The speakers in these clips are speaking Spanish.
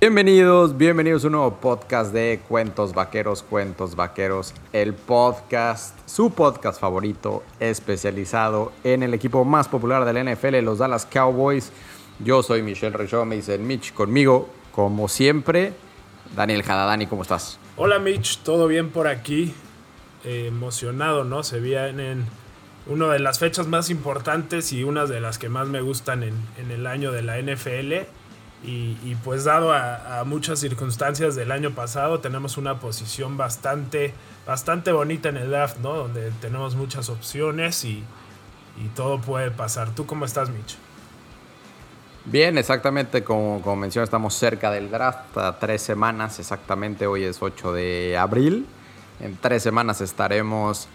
Bienvenidos, bienvenidos a un nuevo podcast de Cuentos Vaqueros, Cuentos Vaqueros, el podcast, su podcast favorito, especializado en el equipo más popular de la NFL, los Dallas Cowboys. Yo soy Michelle Rechó, me dicen Mitch conmigo, como siempre. Daniel Jadadani, ¿cómo estás? Hola Mitch, ¿todo bien por aquí? Eh, emocionado, ¿no? Se viene en una de las fechas más importantes y una de las que más me gustan en el año de la NFL y, pues dado a, muchas circunstancias del año pasado, tenemos una posición bastante, bastante bonita en el draft, ¿no? Donde tenemos muchas opciones y, todo puede pasar. ¿Tú cómo estás, Mitch? Bien, exactamente como, como mencioné, estamos cerca del draft, tres semanas exactamente, hoy es 8 de abril. En tres semanas estaremos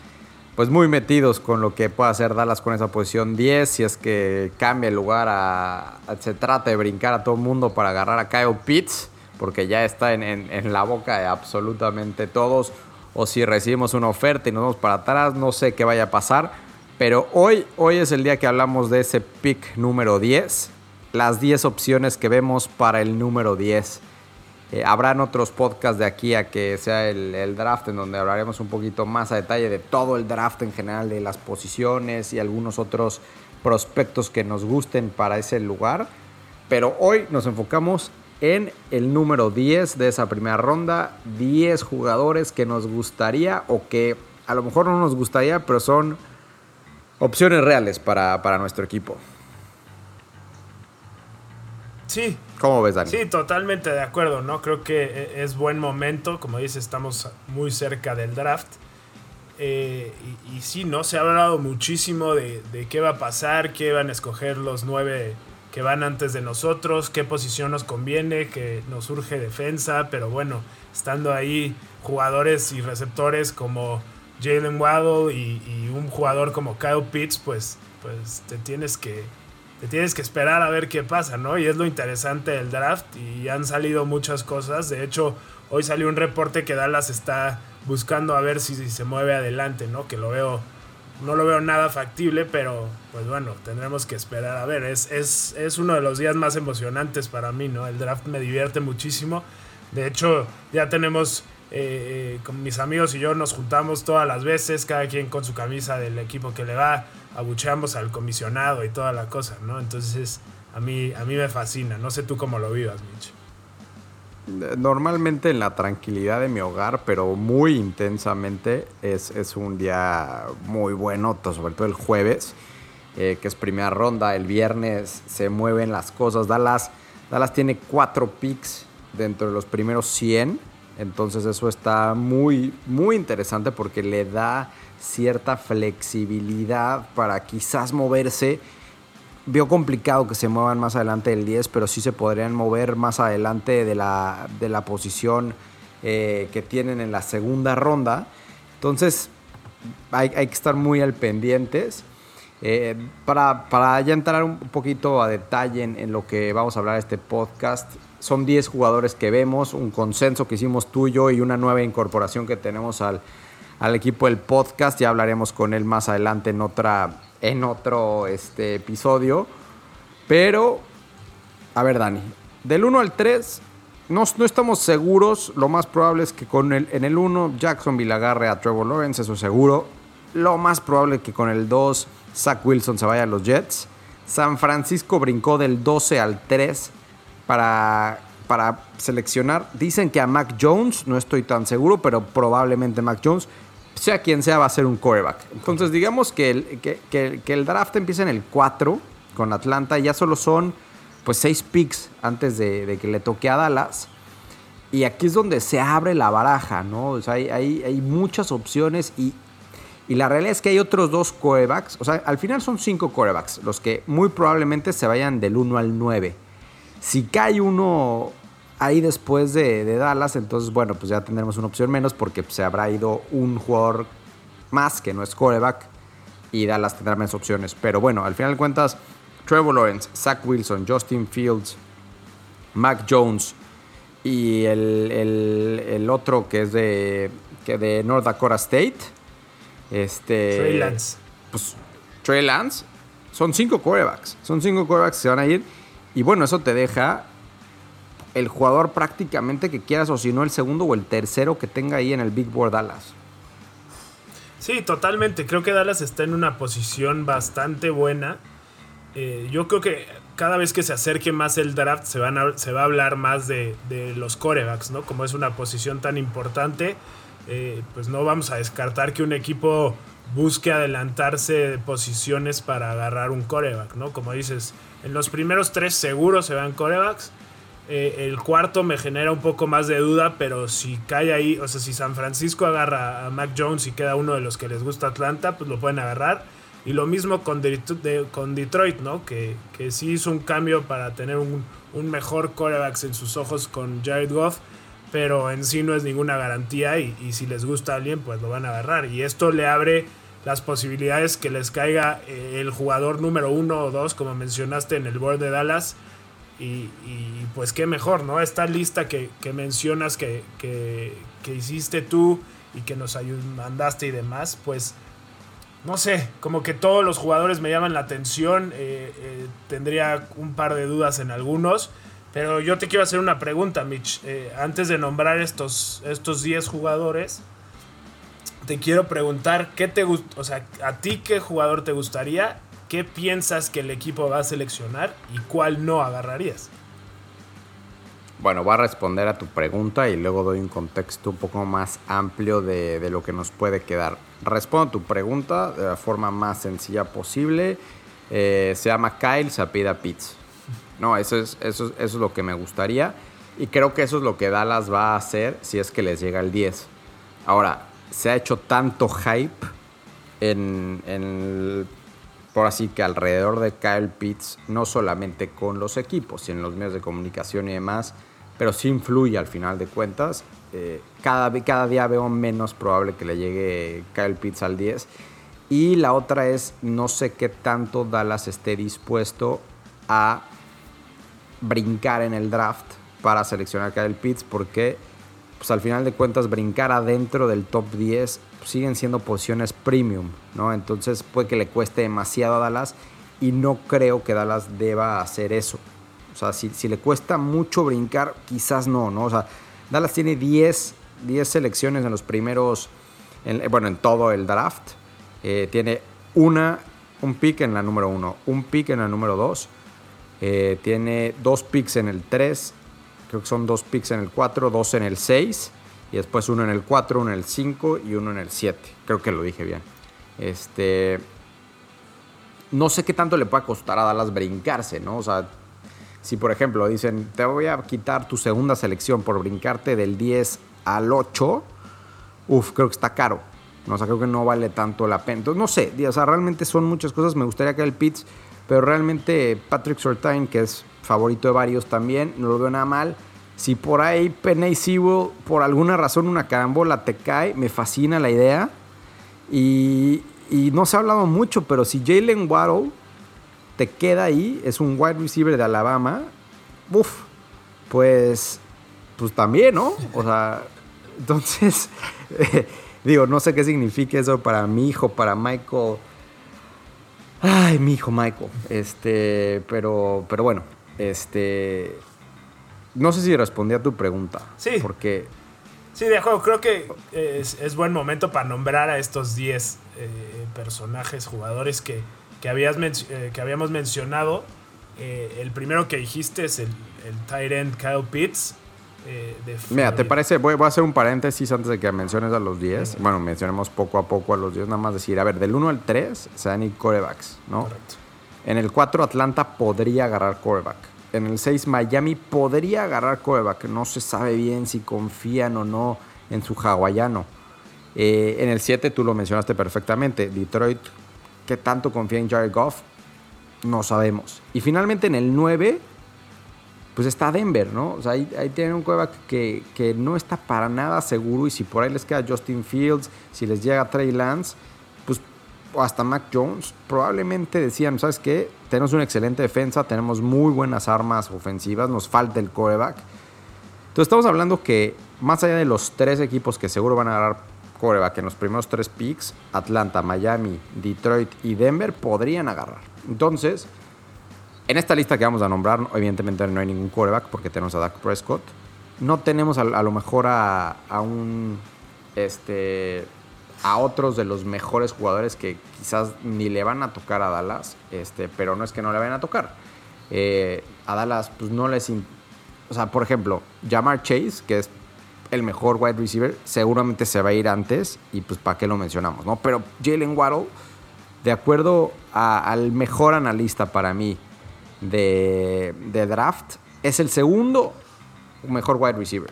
pues muy metidos con lo que pueda hacer Dallas con esa posición 10, si es que cambia el lugar a, se trata de brincar a todo el mundo para agarrar a Kyle Pitts, porque ya está en, la boca de absolutamente todos, o si recibimos una oferta y nos vamos para atrás, no sé qué vaya a pasar, pero hoy, hoy es el día que hablamos de ese pick número 10, las 10 opciones que vemos para el número 10. Eh, habrán otros podcasts de aquí a que sea el, draft en donde hablaremos un poquito más a detalle de todo el draft en general, de las posiciones y algunos otros prospectos que nos gusten para ese lugar. Pero hoy nos enfocamos en el número 10 de esa primera ronda. 10 jugadores que nos gustaría o que a lo mejor no nos gustaría, pero son opciones reales para, para nuestro equipo. Sí. ¿Cómo ves, Dani? Sí, totalmente de acuerdo, ¿no? Creo que e, es buen momento, como dices, estamos muy cerca del draft. Eh, y, sí, ¿no? Se ha hablado muchísimo de, qué va a pasar, qué van a escoger los nueve que van antes de nosotros, qué posición nos conviene, que nos surge defensa, pero bueno, estando ahí jugadores y receptores como Jalen Waddle y, y un jugador como Kyle Pitts, pues, pues te tienes que tienes que esperar a ver qué pasa, ¿no? Y es lo interesante del draft y han salido muchas cosas. De hecho, hoy salió un reporte que Dallas está buscando a ver si, se mueve adelante, ¿no? Que lo veo, no lo veo nada factible, pero pues bueno, tendremos que esperar a ver. Es, es, es uno de los días más emocionantes para mí, ¿no? El draft me divierte muchísimo. De hecho, ya tenemos eh, con mis amigos y yo nos juntamos todas las veces, cada quien con su camisa del equipo que le va abucheamos al comisionado y toda la cosa, ¿no? Entonces, a mí, a mí me fascina. No sé tú cómo lo vivas, Mitch. Normalmente en la tranquilidad de mi hogar, pero muy intensamente, es, un día muy bueno, sobre todo el jueves, eh, que es primera ronda. El viernes se mueven las cosas. Dallas, Dallas tiene cuatro picks dentro de los primeros 100. Entonces eso está muy, muy interesante porque le da cierta flexibilidad para quizás moverse. Vio complicado que se muevan más adelante del 10, pero sí se podrían mover más adelante de la, de la posición eh, que tienen en la segunda ronda. Entonces hay, que estar muy al pendientes. Eh, para, para, ya entrar un poquito a detalle en, lo que vamos a hablar este podcast, son 10 jugadores que vemos, un consenso que hicimos tuyo y una nueva incorporación que tenemos al, al equipo del podcast. Ya hablaremos con él más adelante en, otra, en otro este, episodio. Pero, a ver, Dani, del 1 al 3, no, no, estamos seguros. Lo más probable es que con el, en el 1 Jacksonville agarre a Trevor Lawrence, eso seguro. Lo más probable es que con el 2 Zach Wilson se vaya a los Jets. San Francisco brincó del 12 al 3 para para seleccionar. Dicen que a Mac Jones, no estoy tan seguro, pero probablemente Mac Jones sea quien sea, va a ser un quarterback. Entonces, digamos que el, que, el draft empieza en el 4 con Atlanta ya solo son pues 6 picks antes de, que le toque a Dallas. Y aquí es donde se abre la baraja, ¿no? O sea, hay, hay, muchas opciones y, y, la realidad es que hay otros dos quarterbacks. O sea, al final son 5 quarterbacks, los que muy probablemente se vayan del 1 al 9. Si cae uno ahí después de, Dallas, entonces bueno, pues ya tendremos una opción menos porque se habrá ido un jugador más que no es coreback y Dallas tendrá menos opciones. Pero bueno, al final de cuentas, Trevor Lawrence, Zach Wilson, Justin Fields, Mac Jones y el, otro que es de, que de North Dakota State. Este, Trey Lance. Pues Trey Lance. Son cinco corebacks. Son cinco corebacks que se van a ir. Y bueno, eso te deja el jugador prácticamente que quieras, o si no el segundo o el tercero que tenga ahí en el Big Board Dallas. Sí, totalmente. Creo que Dallas está en una posición bastante buena. Eh, yo creo que cada vez que se acerque más el draft se, van se va a hablar más de, los corebacks, ¿no? Como es una posición tan importante, eh, pues no vamos a descartar que un equipo busque adelantarse de posiciones para agarrar un coreback, ¿no? Como dices, en los primeros tres seguros se van corebacks. Eh, el cuarto me genera un poco más de duda, pero si cae ahí, o sea, si San Francisco agarra a Mac Jones y queda uno de los que les gusta Atlanta, pues lo pueden agarrar. Y lo mismo con, con Detroit, ¿no? Que, que, sí hizo un cambio para tener un, un mejor corebacks en sus ojos con Jared Goff, pero en sí no es ninguna garantía y, y si les gusta a alguien, pues lo van a agarrar. Y esto le abre las posibilidades que les caiga eh, el jugador número uno o dos, como mencionaste en el board de Dallas. Y, pues qué mejor, ¿no? Esta lista que, mencionas que, que, hiciste tú y que nos mandaste y demás, pues no sé, como que todos los jugadores me llaman la atención. Eh, eh, tendría un par de dudas en algunos. Pero yo te quiero hacer una pregunta, Mitch. antes de nombrar estos, estos 10 jugadores, te quiero preguntar, ¿qué te o sea, a ti qué jugador te gustaría? ¿Qué piensas que el equipo va a seleccionar y cuál no agarrarías? Bueno, va a responder a tu pregunta y luego doy un contexto un poco más amplio de, lo que nos puede quedar. Respondo a tu pregunta de la forma más sencilla posible. Eh, se llama Kyle, se apida Pitts. No, eso es, eso es lo que me gustaría. Y creo que eso es lo que Dallas va a hacer si es que les llega el 10. Ahora, se ha hecho tanto hype en, por así que alrededor de Kyle Pitts, no solamente con los equipos, sino en los medios de comunicación y demás, pero sí influye al final de cuentas. Eh, cada, cada día veo menos probable que le llegue Kyle Pitts al 10. Y la otra es, no sé qué tanto Dallas esté dispuesto a brincar en el draft para seleccionar a Kyle Pitts, porque pues al final de cuentas brincar adentro del top 10 pues, siguen siendo posiciones premium, ¿no? Entonces puede que le cueste demasiado a Dallas y no creo que Dallas deba hacer eso. O sea, si, le cuesta mucho brincar, quizás no, ¿no? O sea, Dallas tiene 10, 10 selecciones en los primeros, bueno, en todo el draft. Eh, tiene una, un pick en la número 1, un pick en la número 2. Eh, tiene dos picks en el 3 Creo que son dos picks en el 4, dos en el 6 y después uno en el 4, uno en el 5 y uno en el 7. Creo que lo dije bien. Este, no sé qué tanto le puede costar a Dallas brincarse, ¿no? O sea, si por ejemplo dicen, te voy a quitar tu segunda selección por brincarte del 10 al 8, uff, creo que está caro. ¿no? O sea, creo que no vale tanto la pena. Entonces, no sé, o sea, realmente son muchas cosas. Me gustaría que el Pitts, pero realmente Patrick Surtain, que es favorito de varios también, no lo veo nada mal. Si por ahí Penny Sewell, por alguna razón, una carambola te cae, me fascina la idea. Y, no se ha hablado mucho, pero si Jalen Waddle te queda ahí, es un wide receiver de Alabama, uff, pues, pues también, ¿no? O sea, entonces, digo, no sé qué significa eso para mi hijo, para Michael. Ay, mi hijo Michael. Este, pero, pero bueno, este. No sé si respondí a tu pregunta. Sí. Porque. Sí, de acuerdo. Creo que es, buen momento para nombrar a estos 10 eh, personajes, jugadores que, que, habías eh, que habíamos mencionado. Eh, el primero que dijiste es el, el tight end Kyle Pitts. Mira, ¿te parece? Voy, a hacer un paréntesis antes de que menciones a los 10. Bueno, mencionemos poco a poco a los 10, nada más decir, a ver, del 1 al 3 se dan y corebacks, ¿no? Correcto. En el 4 Atlanta podría agarrar coreback. En el 6 Miami podría agarrar coreback. No se sabe bien si confían o no en su hawaiano. Eh, en el 7 tú lo mencionaste perfectamente. Detroit, ¿qué tanto confía en Jared Goff? No sabemos. Y finalmente en el 9, pues está Denver, ¿no? O sea, ahí, tienen un coreback que, no está para nada seguro. Y si por ahí les queda Justin Fields, si les llega Trey Lance, o hasta Mac Jones, probablemente decían, ¿sabes qué? Tenemos una excelente defensa, tenemos muy buenas armas ofensivas, nos falta el coreback. Entonces estamos hablando que más allá de los tres equipos que seguro van a agarrar coreback en los primeros tres picks, Atlanta, Miami, Detroit y Denver podrían agarrar. Entonces, En esta lista que vamos a nombrar, evidentemente no hay ningún quarterback porque tenemos a Dak Prescott. No tenemos a, lo mejor a, un. Este. A otros de los mejores jugadores que quizás ni le van a tocar a Dallas. Este, pero no es que no le vayan a tocar. Eh, a Dallas, pues no les. O sea, por ejemplo, Jamar Chase, que es el mejor wide receiver, seguramente se va a ir antes. Y pues, ¿para qué lo mencionamos? ¿no? Pero Jalen Waddle, de acuerdo al mejor analista para mí de, draft, es el segundo mejor wide receiver.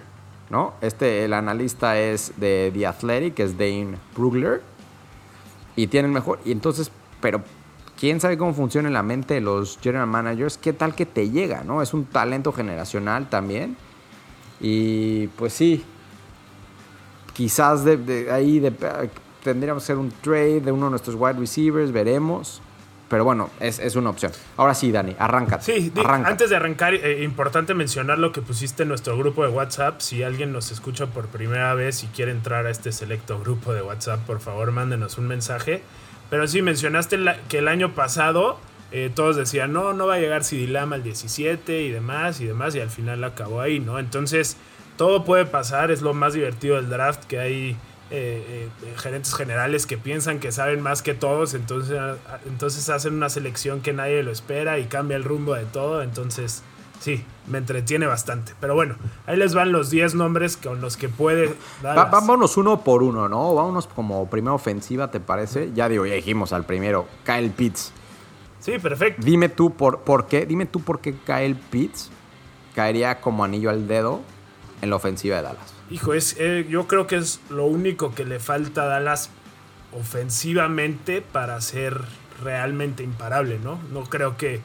¿no? Este, el analista es de The Athletic, es Dane Brugler. Y tiene el mejor. Y entonces, pero quién sabe cómo funciona en la mente de los general managers, qué tal que te llega, ¿no? Es un talento generacional también. Y pues sí, quizás de, ahí tendríamos que hacer un trade de uno de nuestros wide receivers, veremos. Pero bueno, es, una opción. Ahora sí, Dani, arranca. Sí, antes de arrancar, eh, importante mencionar lo que pusiste en nuestro grupo de WhatsApp. Si alguien nos escucha por primera vez y quiere entrar a este selecto grupo de WhatsApp, por favor, mándenos un mensaje. Pero sí, mencionaste que el año pasado eh, todos decían, no, no va a llegar Sidilama al 17 y demás y demás, y al final acabó ahí, ¿no? Entonces, todo puede pasar, es lo más divertido del draft, que hay eh, eh, gerentes generales que piensan que saben más que todos, entonces, entonces hacen una selección que nadie lo espera y cambia el rumbo de todo, entonces sí, me entretiene bastante. Pero bueno, ahí les van los 10 nombres con los que puede dar. vámonos uno por uno, ¿no? Vámonos como primera ofensiva, ¿te parece? Ya digo, ya dijimos al primero, Kyle Pitts. Sí, perfecto. Dime tú por, por qué, dime tú por qué Kyle Pitts caería como anillo al dedo en la ofensiva de Dallas. Hijo, es, eh, yo creo que es lo único que le falta a Dallas ofensivamente para ser realmente imparable, ¿no? No creo que,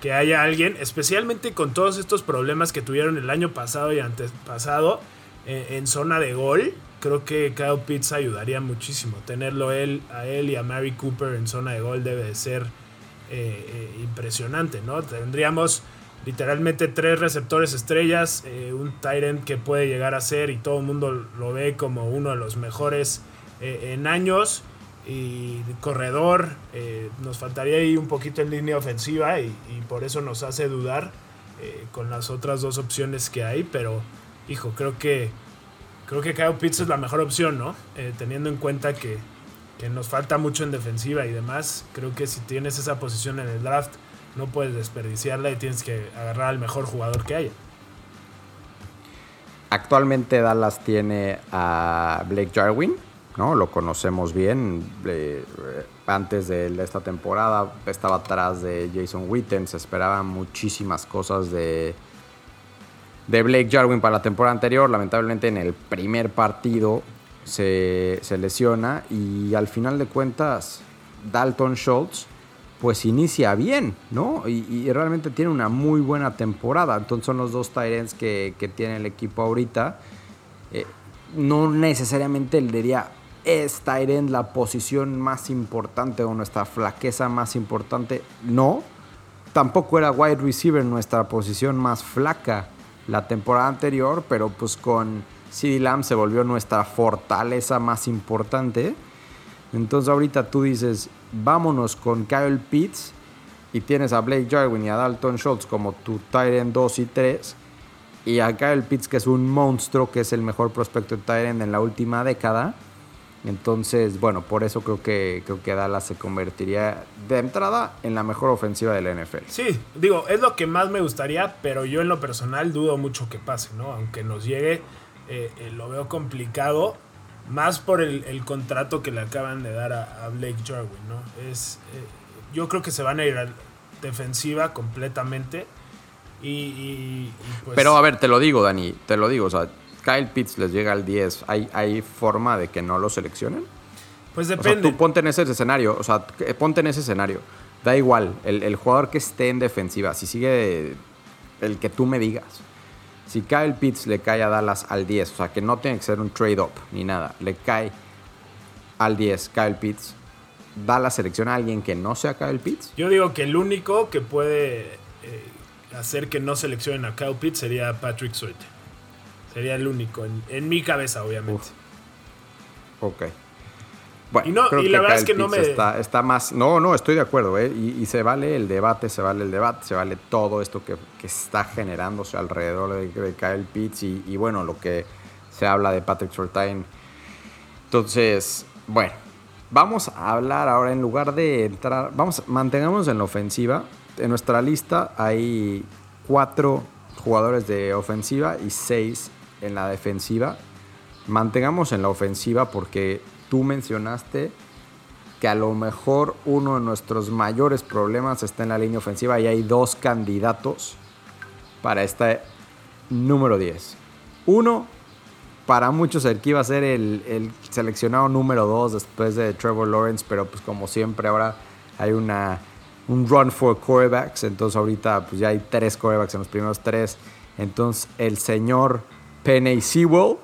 que haya alguien, especialmente con todos estos problemas que tuvieron el año pasado y antepasado eh, en zona de gol. Creo que Kyle Pitts ayudaría muchísimo. Tenerlo él, a él y a Mary Cooper en zona de gol debe de ser eh, impresionante, ¿no? Tendríamos literalmente tres receptores estrellas, eh, un Tyrant que puede llegar a ser y todo el mundo lo ve como uno de los mejores eh, en años y corredor, eh, nos faltaría ahí un poquito en línea ofensiva y, por eso nos hace dudar con las otras dos opciones que hay, pero hijo, creo que creo que Kyle Pitts es la mejor opción, ¿no? teniendo en cuenta que, que nos falta mucho en defensiva y demás, creo que si tienes esa posición en el draft, no puedes desperdiciarla y tienes que agarrar al mejor jugador que haya. Actualmente Dallas tiene a Blake Jarwin, ¿no? Lo conocemos bien. Eh, antes de esta temporada estaba atrás de Jason Witten. Se esperaban muchísimas cosas de, de Blake Jarwin para la temporada anterior. Lamentablemente en el primer partido se, se lesiona y al final de cuentas Dalton Schultz pues inicia bien, ¿no? Y, realmente tiene una muy buena temporada. Entonces son los dos Tyrants que, que tiene el equipo ahorita. Eh, no necesariamente le diría es Tyrant la posición más importante o nuestra flaqueza más importante. No. Tampoco era wide receiver nuestra posición más flaca la temporada anterior, pero pues con CD Lamb se volvió nuestra fortaleza más importante. Entonces ahorita tú dices, vámonos con Kyle Pitts y tienes a Blake Jarwin y a Dalton Schultz como tu Tyrant 2 y 3 y a Kyle Pitts que es un monstruo que es el mejor prospecto de Tyrant en la última década. Entonces, bueno, por eso creo que, creo que Dallas se convertiría de entrada en la mejor ofensiva del NFL. Sí, digo, es lo que más me gustaría, pero yo en lo personal dudo mucho que pase, ¿no? Aunque nos llegue, eh, eh, lo veo complicado más por el, contrato que le acaban de dar a, Blake Jarwin, ¿no? Es, eh, yo creo que se van a ir a defensiva completamente. Y, pues Pero a ver, te lo digo, Dani, te lo digo, o sea, Kyle Pitts les llega al 10, ¿hay, hay forma de que no lo seleccionen? Pues depende. tú ponte en ese escenario, o sea, ponte en ese escenario. Da igual, el, el jugador que esté en defensiva, si sigue el que tú me digas, si Kyle Pitts le cae a Dallas al 10, o sea que no tiene que ser un trade-up ni nada, le cae al 10 Kyle Pitts, ¿Dallas selecciona a alguien que no sea Kyle Pitts? Yo digo que el único que puede eh, hacer que no seleccionen a Kyle Pitts sería Patrick Swayze. Sería el único, en, mi cabeza, obviamente. Ok. Bueno, y, no, creo y la verdad es que no me... Está, está, más... No, no, estoy de acuerdo, ¿eh? Y, y, se vale el debate, se vale el debate, se vale todo esto que, que está generándose alrededor de, de Kyle Pitts y, y, bueno, lo que se habla de Patrick Surtain. Entonces, bueno, vamos a hablar ahora en lugar de entrar... Vamos, mantengamos en la ofensiva. En nuestra lista hay cuatro jugadores de ofensiva y seis en la defensiva. Mantengamos en la ofensiva porque tú mencionaste que a lo mejor uno de nuestros mayores problemas está en la línea ofensiva y hay dos candidatos para este número 10. Uno, para muchos el que iba a ser el, el seleccionado número 2 después de Trevor Lawrence, pero pues como siempre ahora hay una, un run for quarterbacks, entonces ahorita pues ya hay tres quarterbacks en los primeros tres. Entonces el señor Penny Sewell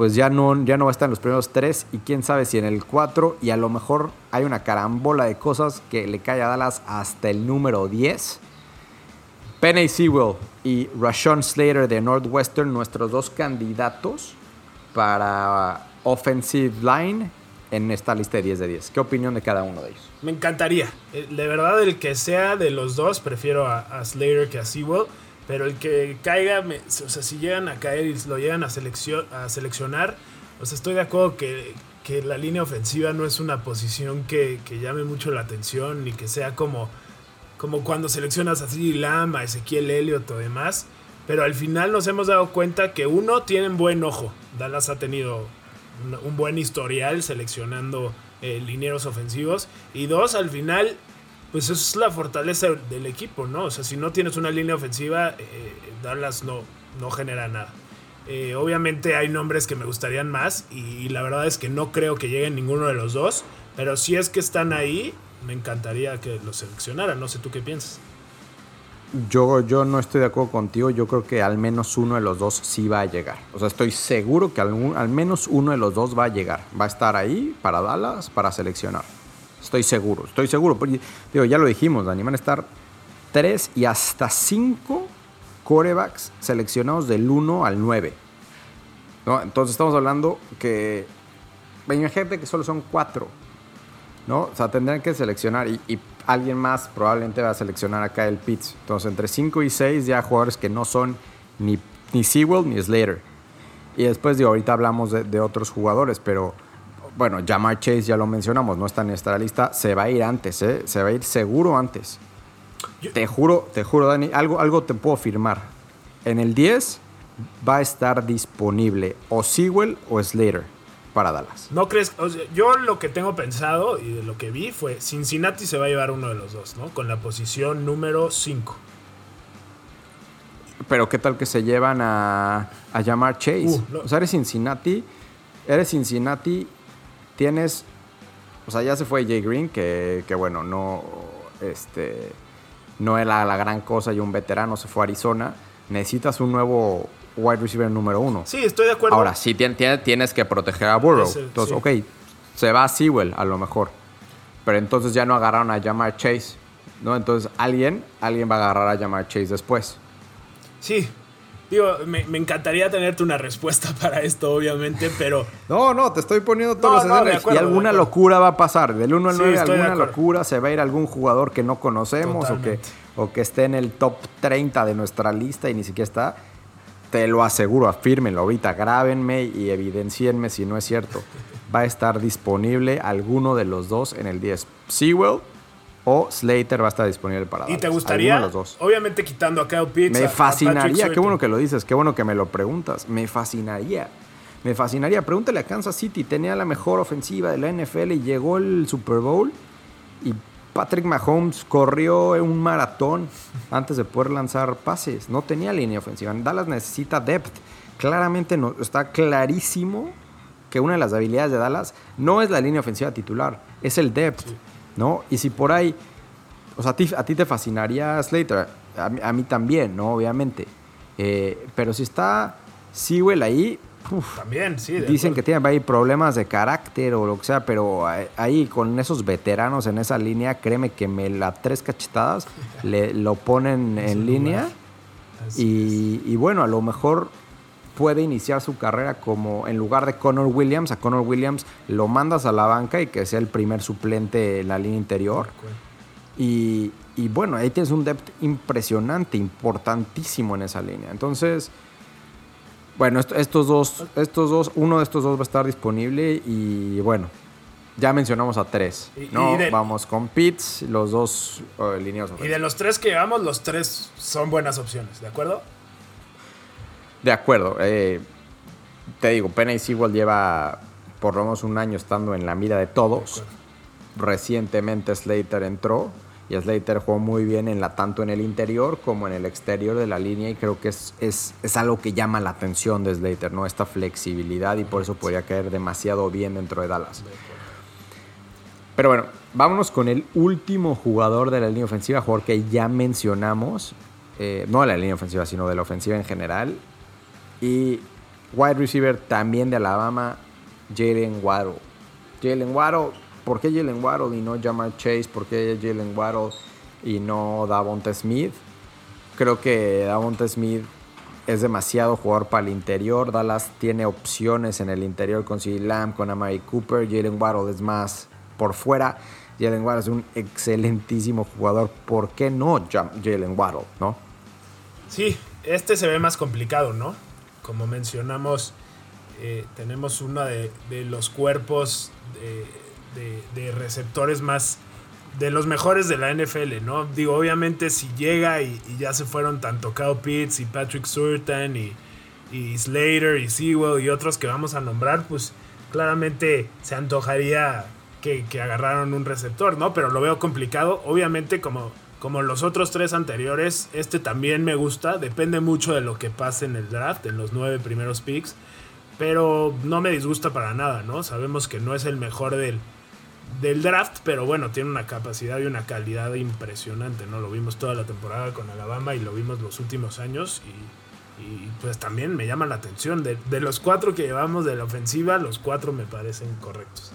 pues ya no, ya no va a estar en los primeros tres y quién sabe si en el 4 y a lo mejor hay una carambola de cosas que le cae a Dallas hasta el número 10. Penny Sewell y Rashawn Slater de Northwestern, nuestros dos candidatos para offensive line en esta lista de 10 de 10. ¿Qué opinión de cada uno de ellos? Me encantaría. Eh, de verdad, el que sea de los dos, prefiero a, a Slater que a Sewell. Pero el que caiga, o sea, si llegan a caer y lo llegan a, seleccion, a seleccionar, o sea, estoy de acuerdo que, que, la línea ofensiva no es una posición que, que, llame mucho la atención, ni que sea como, como cuando seleccionas a CeeDee Lamb, a Ezequiel Elliott o demás. Pero al final nos hemos dado cuenta que uno, tienen buen ojo. Dallas ha tenido un, un buen historial seleccionando eh, linieros ofensivos. Y dos, al final pues es la fortaleza del equipo, ¿no? O sea, si no tienes una línea ofensiva, eh, Dallas no, no genera nada. Eh, obviamente hay nombres que me gustarían más y, la verdad es que no creo que lleguen ninguno de los dos, pero si es que están ahí, me encantaría que los seleccionaran. No sé tú qué piensas. Yo, yo no estoy de acuerdo contigo, yo creo que al menos uno de los dos sí va a llegar. O sea, estoy seguro que al menos uno de los dos va a llegar. Va a estar ahí para Dallas, para seleccionar. Estoy seguro, estoy seguro. Digo, ya lo dijimos, Dani, van a estar 3 y hasta 5 corebacks seleccionados del 1 al 9. ¿no? Entonces estamos hablando que. Imagínate que solo son 4. ¿no? O sea, tendrán que seleccionar y, y, alguien más probablemente va a seleccionar acá el Pitts. Entonces, entre 5 y 6 ya jugadores que no son ni, ni Sewell ni Slater. Y después, digo, ahorita hablamos de, de otros jugadores, pero bueno, Jamar Chase ya lo mencionamos, no está en esta lista, se va a ir antes, ¿eh? se va a ir seguro antes. Yo... Te juro, te juro, Dani, algo, algo te puedo firmar. En el 10 va a estar disponible o Sewell o Slater para Dallas. ¿No crees? O sea, yo lo que tengo pensado y de lo que vi fue Cincinnati se va a llevar uno de los dos, ¿no? Con la posición número 5. Pero qué tal que se llevan a, a Jamar Chase. Uh, no. O sea, eres Cincinnati, eres Cincinnati tienes, o sea, ya se fue Jay Green, que, que bueno, no, este, no era la gran cosa y un veterano se fue a Arizona. Necesitas un nuevo wide receiver número uno. Sí, estoy de acuerdo. Ahora, sí tienes, tienes que proteger a Burrow. Ese, entonces, sí. ok, se va a Sewell a lo mejor. Pero entonces ya no agarraron a Jamar Chase. ¿no? Entonces alguien, alguien va a agarrar a Jamar Chase después. Sí, Digo, me, me, encantaría tenerte una respuesta para esto, obviamente, pero. No, no, te estoy poniendo todos no, los escenarios. No, y alguna locura va a pasar. Del 1 al 9, sí, alguna locura. Se va a ir algún jugador que no conocemos o que, o que esté en el top 30 de nuestra lista y ni siquiera está. Te lo aseguro, afírmenlo ahorita. Grábenme y evidencienme si no es cierto. Va a estar disponible alguno de los dos en el 10. Sewell o Slater va a estar disponible para ¿Y te gustaría? los dos. Obviamente quitando a Kyle Pitts. Me fascinaría, qué bueno que lo dices, qué bueno que me lo preguntas. Me fascinaría. Me fascinaría. Pregúntale a Kansas City, tenía la mejor ofensiva de la NFL y llegó el Super Bowl y Patrick Mahomes corrió un maratón antes de poder lanzar pases. No tenía línea ofensiva. Dallas necesita depth. Claramente no, está clarísimo que una de las habilidades de Dallas no es la línea ofensiva titular, es el depth. Sí. ¿No? Y si por ahí, o sea, a ti, a ti te fascinaría Slater, a mí, a mí también, ¿no? Obviamente. Eh, pero si está Sewell ahí, uf, también, sí. Dicen que tiene ahí problemas de carácter o lo que sea, pero ahí con esos veteranos en esa línea, créeme que me la tres cachetadas le, lo ponen en línea. Y, y, bueno, a lo mejor puede iniciar su carrera como en lugar de Connor Williams, a Connor Williams lo mandas a la banca y que sea el primer suplente en la línea interior. Y, y bueno, ahí tienes un depth impresionante, importantísimo en esa línea. Entonces, bueno, estos dos, estos dos, uno de estos dos va a estar disponible y bueno, ya mencionamos a tres, ¿no? Vamos con Pitts, los dos uh, líneas Y de los tres que llevamos, los tres son buenas opciones, ¿de acuerdo? De acuerdo. Eh, te digo, Penny Sewell lleva por lo menos un año estando en la mira de todos. Recientemente Slater entró y Slater jugó muy bien en la, tanto en el interior como en el exterior de la línea y creo que es, es, es algo que llama la atención de Slater, ¿no? Esta flexibilidad y por eso podría caer demasiado bien dentro de Dallas. Pero bueno, vámonos con el último jugador de la línea ofensiva, jugador que ya mencionamos, eh, no de la línea ofensiva, sino de la ofensiva en general. Y wide receiver también de Alabama, Jalen Waddle. Jalen Waddle, ¿por qué Jalen Waddle y no Jamar Chase? ¿Por qué Jalen Waddle y no Davonte Smith? Creo que Davonte Smith es demasiado jugador para el interior. Dallas tiene opciones en el interior con C. Lamb, con Amari Cooper. Jalen Waddle es más por fuera. Jalen Waddle es un excelentísimo jugador. ¿Por qué no Jalen Waddle, no? Sí, este se ve más complicado, ¿no? Como mencionamos, eh, tenemos uno de, los cuerpos de, receptores más de los mejores de la NFL, ¿no? Digo, obviamente si llega y, ya se fueron tanto Kyle Pitts y Patrick Surtain y, y, Slater y Sewell y otros que vamos a nombrar, pues claramente se antojaría que, agarraron un receptor, ¿no? Pero lo veo complicado. Obviamente, como, como los otros tres anteriores, este también me gusta. Depende mucho de lo que pase en el draft, en los nueve primeros picks. Pero no me disgusta para nada, ¿no? Sabemos que no es el mejor del, del draft, pero bueno, tiene una capacidad y una calidad impresionante, ¿no? Lo vimos toda la temporada con Alabama y lo vimos los últimos años y, pues también me llama la atención. De, de, los cuatro que llevamos de la ofensiva, los cuatro me parecen correctos.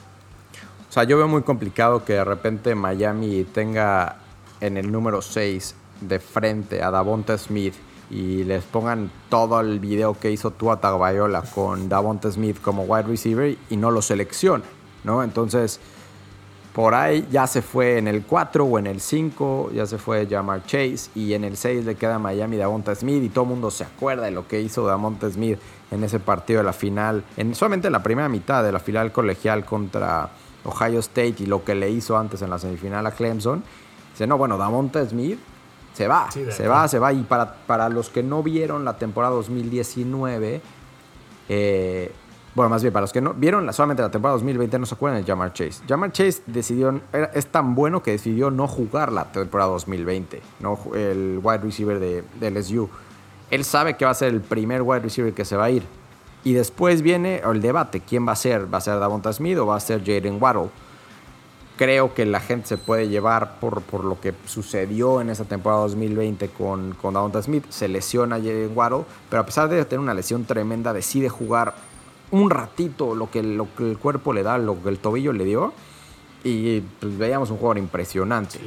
O sea, yo veo muy complicado que de repente Miami tenga en el número 6 de frente a Davonta Smith y les pongan todo el video que hizo Tua Tagovailoa con Davonta Smith como wide receiver y no lo selecciona, ¿no? Entonces, por ahí ya se fue en el 4 o en el 5, ya se fue Jamar Chase y en el 6 le queda Miami Davonta Smith y todo el mundo se acuerda de lo que hizo Davonta Smith en ese partido de la final, en solamente en la primera mitad de la final colegial contra Ohio State y lo que le hizo antes en la semifinal a Clemson, dice, no, bueno, Damonte Smith se va, se va, se va. Y para, para los que no vieron la temporada 2019, eh, bueno, más bien, para los que no vieron solamente la temporada 2020, no se acuerdan de Jamar Chase. Jamar Chase decidió, es tan bueno que decidió no jugar la temporada 2020, ¿no? el wide receiver de, de LSU. Él sabe que va a ser el primer wide receiver que se va a ir. Y después viene el debate, ¿quién va a ser? ¿Va a ser Davonta Smith o va a ser Jaden Waddle? Creo que la gente se puede llevar por, por lo que sucedió en esa temporada 2020 con, con Davonta Smith. Se lesiona Jaden Waddle, pero a pesar de tener una lesión tremenda, decide jugar un ratito lo que, lo que el cuerpo le da, lo que el tobillo le dio. Y pues, veíamos un jugador impresionante.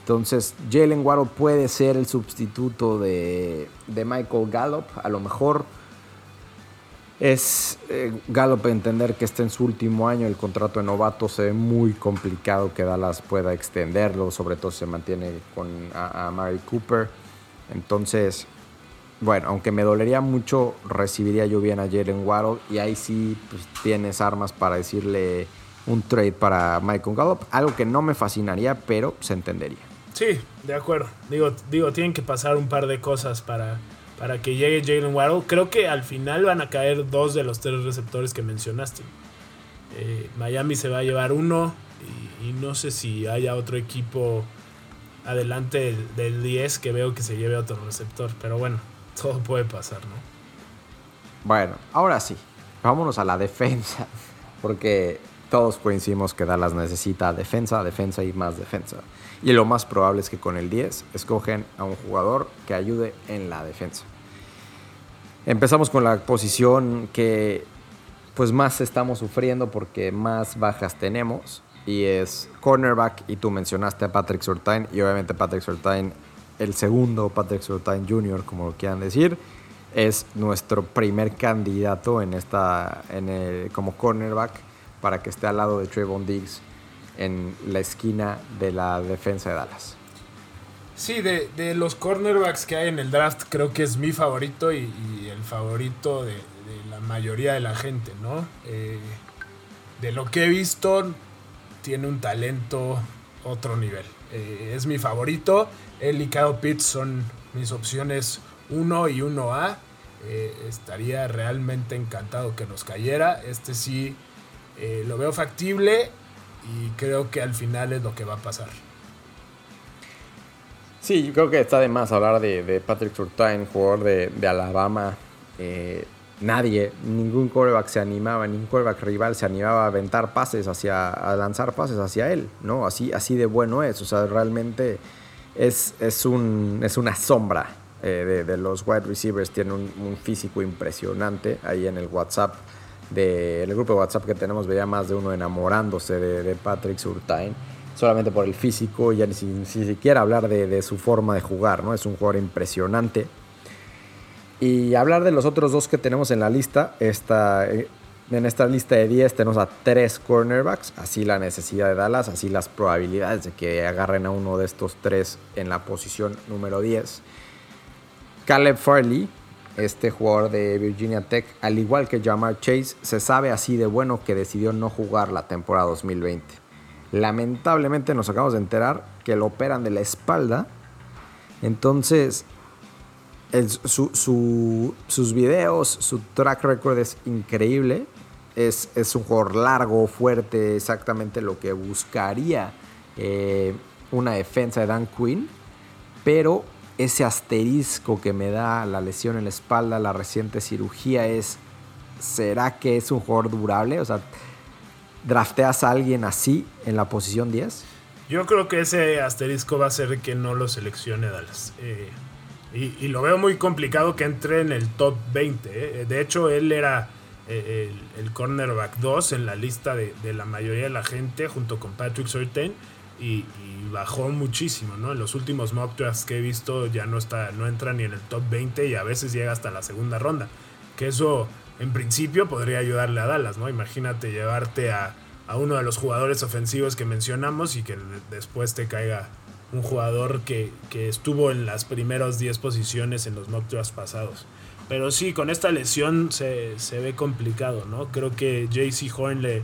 Entonces, Jalen Waddle puede ser el sustituto de, de Michael Gallup. A lo mejor es eh, Gallup entender que está en su último año, el contrato de novato se ve muy complicado que Dallas pueda extenderlo, sobre todo si se mantiene con a, Mary Cooper. Entonces, bueno, aunque me dolería mucho, recibiría yo bien a Jalen Waddle y ahí sí pues, tienes armas para decirle un trade para Michael Gallup, algo que no me fascinaría, pero se entendería. Sí, de acuerdo. Digo, digo, tienen que pasar un par de cosas para para que llegue Jalen Waddle. Creo que al final van a caer dos de los tres receptores que mencionaste. Eh, Miami se va a llevar uno y, no sé si haya otro equipo adelante del, 10 que veo que se lleve otro receptor. Pero bueno, todo puede pasar, ¿no? Bueno, ahora sí, vámonos a la defensa. Porque todos coincidimos que Dallas necesita defensa, defensa y más defensa. Y lo más probable es que con el 10 escogen a un jugador que ayude en la defensa. Empezamos con la posición que pues más estamos sufriendo porque más bajas tenemos y es cornerback y tú mencionaste a Patrick Surtain y obviamente Patrick Surtain el segundo Patrick Surtain Jr. como lo quieran decir es nuestro primer candidato en esta, en el, como cornerback para que esté al lado de Trayvon Diggs en la esquina de la defensa de Dallas. Sí, de, los cornerbacks que hay en el draft, creo que es mi favorito y, el favorito de, la mayoría de la gente, ¿no? Eh, de lo que he visto, tiene un talento otro nivel. Eh, es mi favorito. Él y Kyle Pitts son mis opciones 1 y 1A. Eh, estaría realmente encantado que nos cayera. Este sí eh, lo veo factible y creo que al final es lo que va a pasar. Sí, yo creo que está de más hablar de, Patrick Surtain, jugador de, Alabama. Eh, nadie, ningún quarterback se animaba, ningún quarterback rival se animaba a aventar pases hacia, a lanzar pases hacia él, ¿no? Así, así de bueno es, o sea, realmente es, es, un, es una sombra eh, de, los wide receivers, tiene un, físico impresionante ahí en el WhatsApp. De, grupo de WhatsApp que tenemos veía más de uno enamorándose de, Patrick Surtain solamente por el físico, ya ni, siquiera hablar de, de, su forma de jugar, ¿no? Es un jugador impresionante. Y hablar de los otros dos que tenemos en la lista, esta, eh, en esta lista de 10 tenemos a tres cornerbacks, así la necesidad de Dallas, así las probabilidades de que agarren a uno de estos tres en la posición número 10. Caleb Farley, este jugador de Virginia Tech, al igual que Jamar Chase, se sabe así de bueno que decidió no jugar la temporada 2020. Lamentablemente nos acabamos de enterar que lo operan de la espalda. Entonces, sus videos, su track record es increíble. Es, es, un jugador largo, fuerte, exactamente lo que buscaría eh, una defensa de Dan Quinn. Pero ese asterisco que me da la lesión en la espalda, la reciente cirugía, es, ¿será que es un jugador durable? O sea, ¿drafteas a alguien así en la posición 10? Yo creo que ese asterisco va a ser que no lo seleccione Dallas. Eh, y, lo veo muy complicado que entre en el top 20. ¿eh? De hecho, él era eh, el, cornerback 2 en la lista de, la mayoría de la gente, junto con Patrick Surtain. Y, bajó muchísimo, ¿no? En los últimos mock drafts que he visto ya no está, no entra ni en el top 20 y a veces llega hasta la segunda ronda. Que eso, en principio, podría ayudarle a Dallas, ¿no? Imagínate llevarte a, a uno de los jugadores ofensivos que mencionamos y que después te caiga un jugador que, estuvo en las primeras 10 posiciones en los mock drafts pasados. Pero sí, con esta lesión se, ve complicado, ¿no? Creo que JC Horn le,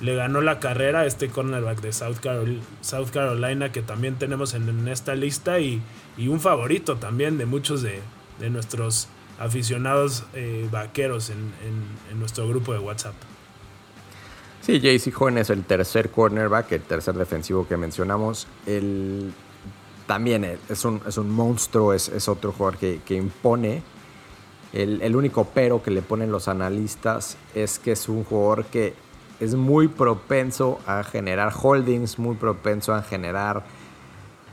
le ganó la carrera a este cornerback de South Carolina, South Carolina que también tenemos en, esta lista y, un favorito también de muchos de, nuestros aficionados eh, vaqueros en, en, nuestro grupo de WhatsApp. Sí, JC Horn es el tercer cornerback, el tercer defensivo que mencionamos. El, también es un, es un monstruo, es, es otro jugador que, que impone. El, el, único pero que le ponen los analistas es que es un jugador que es muy propenso a generar holdings, muy propenso a generar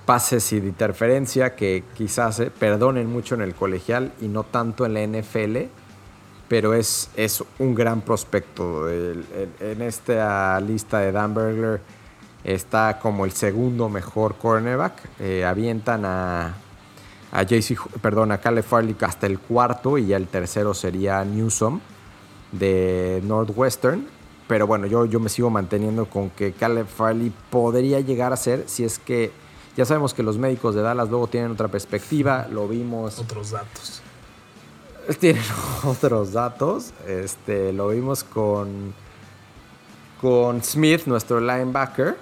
pases y de interferencia que quizás eh, perdonen mucho en el colegial y no tanto en la NFL pero es, es un gran prospecto. en esta lista de Dan Bergler está como el segundo mejor cornerback. Eh, avientan a, a JC, perdón, a Farley hasta el cuarto y ya el tercero sería Newsom de Northwestern. Pero bueno, yo, yo me sigo manteniendo con que Caleb Farley podría llegar a ser si es que ya sabemos que los médicos de Dallas luego tienen otra perspectiva, lo vimos. Otros datos tienen otros datos. Este, lo vimos con, con Smith, nuestro linebacker,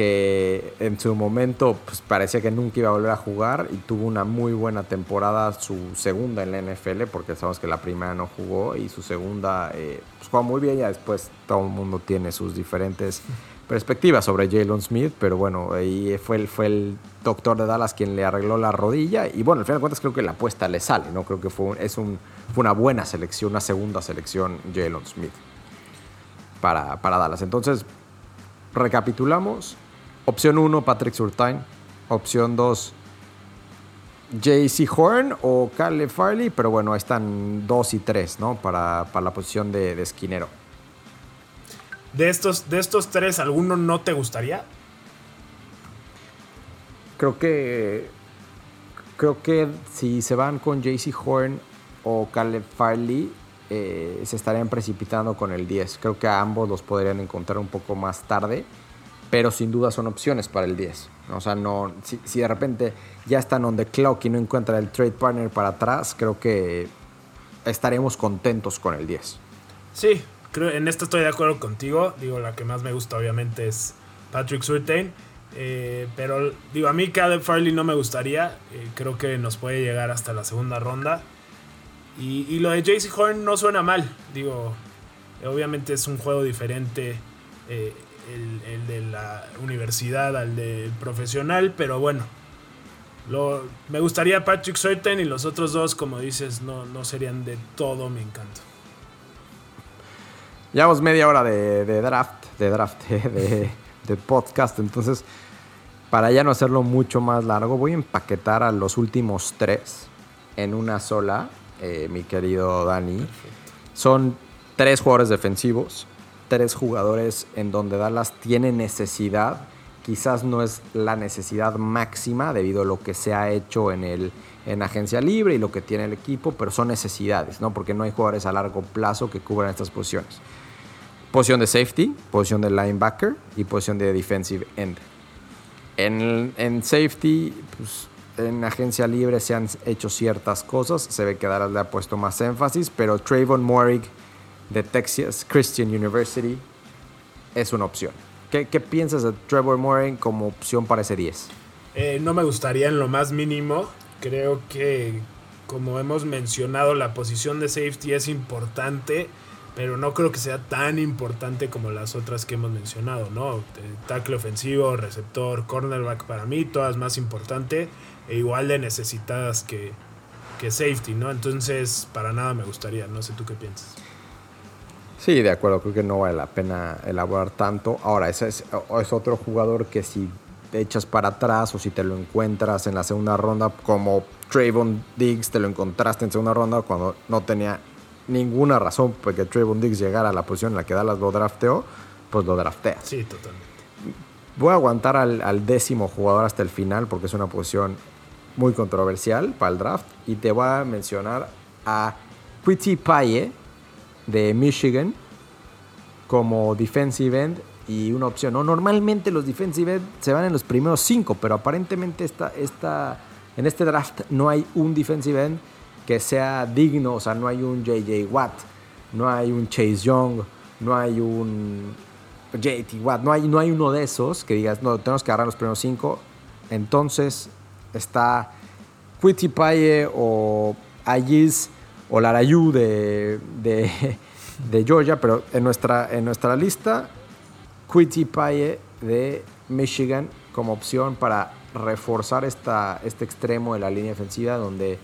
que en su momento pues, parecía que nunca iba a volver a jugar y tuvo una muy buena temporada, su segunda en la NFL, porque sabemos que la primera no jugó y su segunda eh, pues, jugó muy bien. Ya después todo el mundo tiene sus diferentes perspectiva sobre Jalen Smith, pero bueno, ahí fue el, fue el doctor de Dallas quien le arregló la rodilla y bueno, al final de cuentas creo que la apuesta le sale, ¿no? Creo que fue, es un, fue una buena selección, una segunda selección Jalen Smith para, para Dallas. Entonces, recapitulamos. Opción 1, Patrick Surtain. Opción 2, JC Horn o Caleb Farley, pero bueno, ahí están 2 y 3, ¿no? Para, para la posición de, de esquinero. De estos, de estos tres, ¿alguno no te gustaría? Creo que. Creo que si se van con JC Horn, o Caleb Farley eh, se estarían precipitando con el 10. Creo que a ambos los podrían encontrar un poco más tarde, pero sin duda son opciones para el 10. O sea, no, si, de repente ya están on the clock y no encuentran el trade partner para atrás, creo que estaremos contentos con el 10. Sí, creo, en esto estoy de acuerdo contigo. Digo, la que más me gusta obviamente es Patrick Surtain. Eh, pero digo, a mí Caleb Farley no me gustaría. Eh, creo que nos puede llegar hasta la segunda ronda. Y, lo de JC Horn no suena mal. Digo, obviamente es un juego diferente eh, el, de la universidad al de profesional, pero bueno. Lo, me gustaría Patrick Surtain y los otros dos, como dices, no, no serían de todo mi encanto. Llevamos media hora de, draft, de draft, de, de podcast, entonces para ya no hacerlo mucho más largo, voy a empaquetar a los últimos tres en una sola eh, mi querido Dani. Son tres jugadores defensivos, tres jugadores en donde Dallas tiene necesidad. Quizás no es la necesidad máxima debido a lo que se ha hecho en, el, en agencia libre y lo que tiene el equipo, pero son necesidades, ¿no? Porque no hay jugadores a largo plazo que cubran estas posiciones. Posición de safety, posición de linebacker y posición de defensive end. En, en safety, pues en agencia libre se han hecho ciertas cosas. Se ve que Dallas le ha puesto más énfasis, pero Trayvon Morig de Texas Christian University es una opción. ¿Qué, piensas de Trevor Morig como opción para ese 10? Eh, no me gustaría en lo más mínimo. Creo que, como hemos mencionado, la posición de safety es importante, pero no creo que sea tan importante como las otras que hemos mencionado, ¿no? Eh, tackle ofensivo, receptor, cornerback para mí, todas más importante e igual de necesitadas que, que safety, ¿no? Entonces, para nada me gustaría, no sé tú qué piensas. Sí, de acuerdo, creo que no vale la pena elaborar tanto. Ahora, ese es, es otro jugador que si te echas para atrás o si te lo encuentras en la segunda ronda, como Trayvon Diggs, te lo encontraste en segunda ronda cuando no tenía ninguna razón porque Trayvon Diggs llegara a la posición en la que Dallas lo drafteó, pues lo draftea. Sí, totalmente. Voy a aguantar al, al, décimo jugador hasta el final porque es una posición muy controversial para el draft. Y te voy a mencionar a Quitty Paye de Michigan como defensive end y una opción. ¿no? Normalmente los defensive end se van en los primeros cinco, pero aparentemente esta, esta, en este draft no hay un defensive end que sea digno. O sea, no hay un JJ Watt, no hay un Chase Young, no hay un JT Watt, no hay, no hay uno de esos que digas, no, tenemos que agarrar los primeros cinco. Entonces, está Paye o Ayis o Larayu de, de, Georgia, pero en nuestra, en nuestra lista, Paye de Michigan como opción para reforzar esta, este extremo de la línea defensiva donde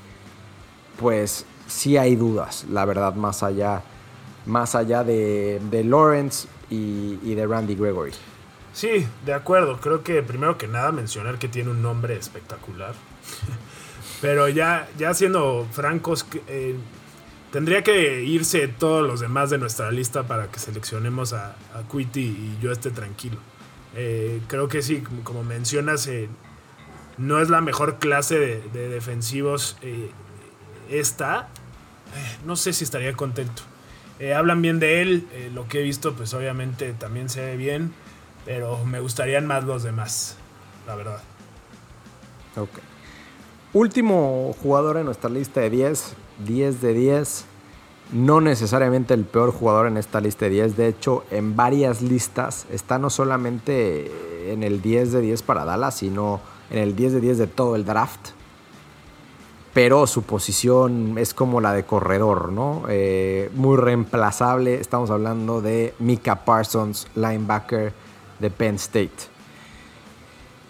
pues sí hay dudas, la verdad, más allá, más allá de, de Lawrence y, y de Randy Gregory. Sí, de acuerdo. Creo que primero que nada mencionar que tiene un nombre espectacular. Pero ya, ya siendo francos, eh, tendría que irse todos los demás de nuestra lista para que seleccionemos a, a y yo esté tranquilo. Eh, creo que sí, como mencionas, eh, no es la mejor clase de, defensivos esta. no sé si estaría contento. hablan bien de él, lo que he visto pues obviamente también se ve bien, pero me gustarían más los demás, la verdad. Ok. Último jugador en nuestra lista de 10, 10 de 10. No necesariamente el peor jugador en esta lista de 10. De hecho, en varias listas está no solamente en el 10 de 10 para Dallas, sino en el 10 de 10 de todo el draft. Pero su posición es como la de corredor, ¿no? Eh, muy reemplazable. Estamos hablando de Mika Parsons, linebacker de Penn State.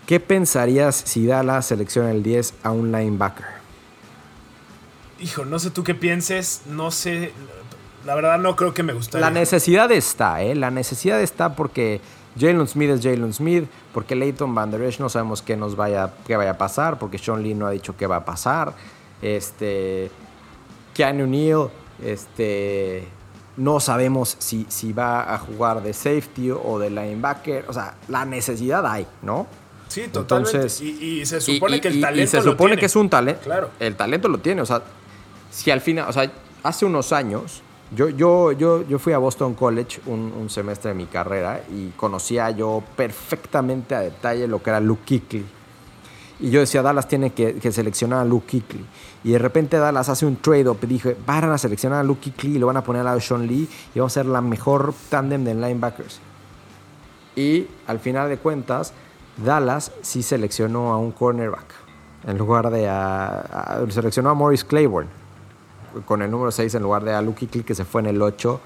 ¿Qué pensarías si da la selección el 10 a un linebacker? Hijo, no sé tú qué pienses, no sé, la verdad no creo que me gustaría. La necesidad está, ¿eh? La necesidad está porque Jalen Smith es Jalen Smith, porque Leighton Van Der Esch no sabemos qué nos vaya, qué vaya a pasar, porque Sean Lee no ha dicho qué va a pasar, este, Keanu Neal, este, no sabemos si, si va a jugar de safety o de linebacker, o sea, la necesidad hay, ¿no? Sí, totalmente. y, se supone que el talento. Y se supone que es un talento. Claro. El talento lo tiene. O sea, si al final, o sea, hace unos años, yo, yo, yo, yo fui a Boston College un, semestre de mi carrera y conocía yo perfectamente a detalle lo que era Luke Kuechly. Y yo decía, Dallas tiene que, que seleccionar a Luke Kuechly. Y de repente Dallas hace un trade-up y dije, van a seleccionar a Luke Kuechly y lo van a poner al lado de Sean Lee y vamos a ser la mejor tándem de linebackers. Y al final de cuentas, Dallas sí seleccionó a un cornerback en lugar de a, a- seleccionó a Morris Claiborne con el número 6 en lugar de a Luke Kuechly que se fue en el 8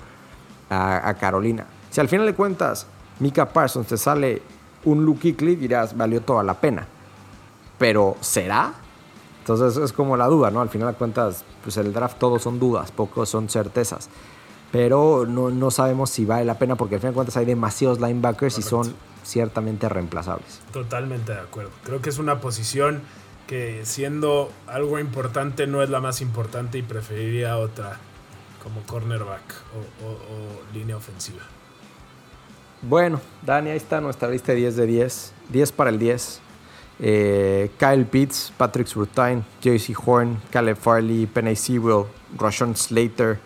a, a Carolina. Si al final de cuentas Mika Parsons te sale un Luke Kuechly, dirás, valió toda la pena. Pero ¿será? Entonces es como la duda, ¿no? Al final de cuentas, pues el draft todos son dudas, pocos son certezas. Pero no, no sabemos si vale la pena porque al final de cuentas hay demasiados linebackers y son ciertamente reemplazables. Totalmente de acuerdo. Creo que es una posición que siendo algo importante no es la más importante y preferiría otra como cornerback o, línea ofensiva. Bueno, Dani, ahí está nuestra lista de 10 de 10. 10 para el 10. Eh, Kyle Pitts, Patrick Surtain, JC Horn, Caleb Farley, Penny Sewell, Rashon Slater,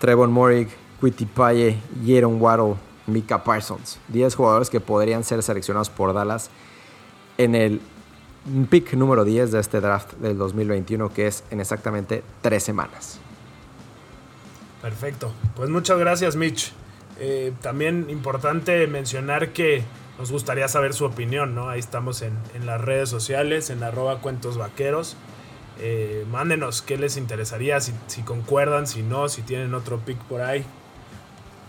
Trevon Morig, Quitty Paye, Jaron Waddle, Mika Parsons. 10 jugadores que podrían ser seleccionados por Dallas en el pick número 10 de este draft del 2021, que es en exactamente 3 semanas. Perfecto. Pues muchas gracias, Mitch. Eh, también importante mencionar que nos gustaría saber su opinión, ¿no? Ahí estamos en, en las redes sociales, en arroba cuentos vaqueros. Eh, mándenos qué les interesaría, si, si concuerdan, si no, si tienen otro pick por ahí,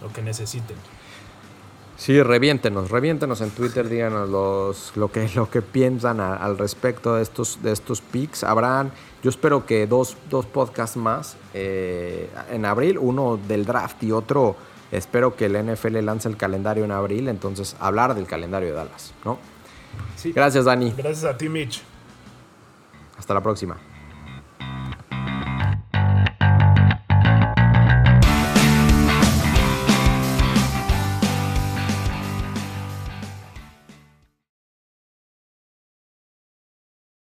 lo que necesiten. Sí, reviéntenos, reviéntenos en Twitter, díganos los, lo, que, lo que piensan a- al respecto de estos, de estos picks. Habrán, yo espero que dos, dos podcasts más eh, en abril, uno del draft y otro, espero que el NFL lance el calendario en abril, entonces hablar del calendario de Dallas, ¿no? Sí. Gracias, Dani. Gracias a ti, Mitch. Hasta la próxima.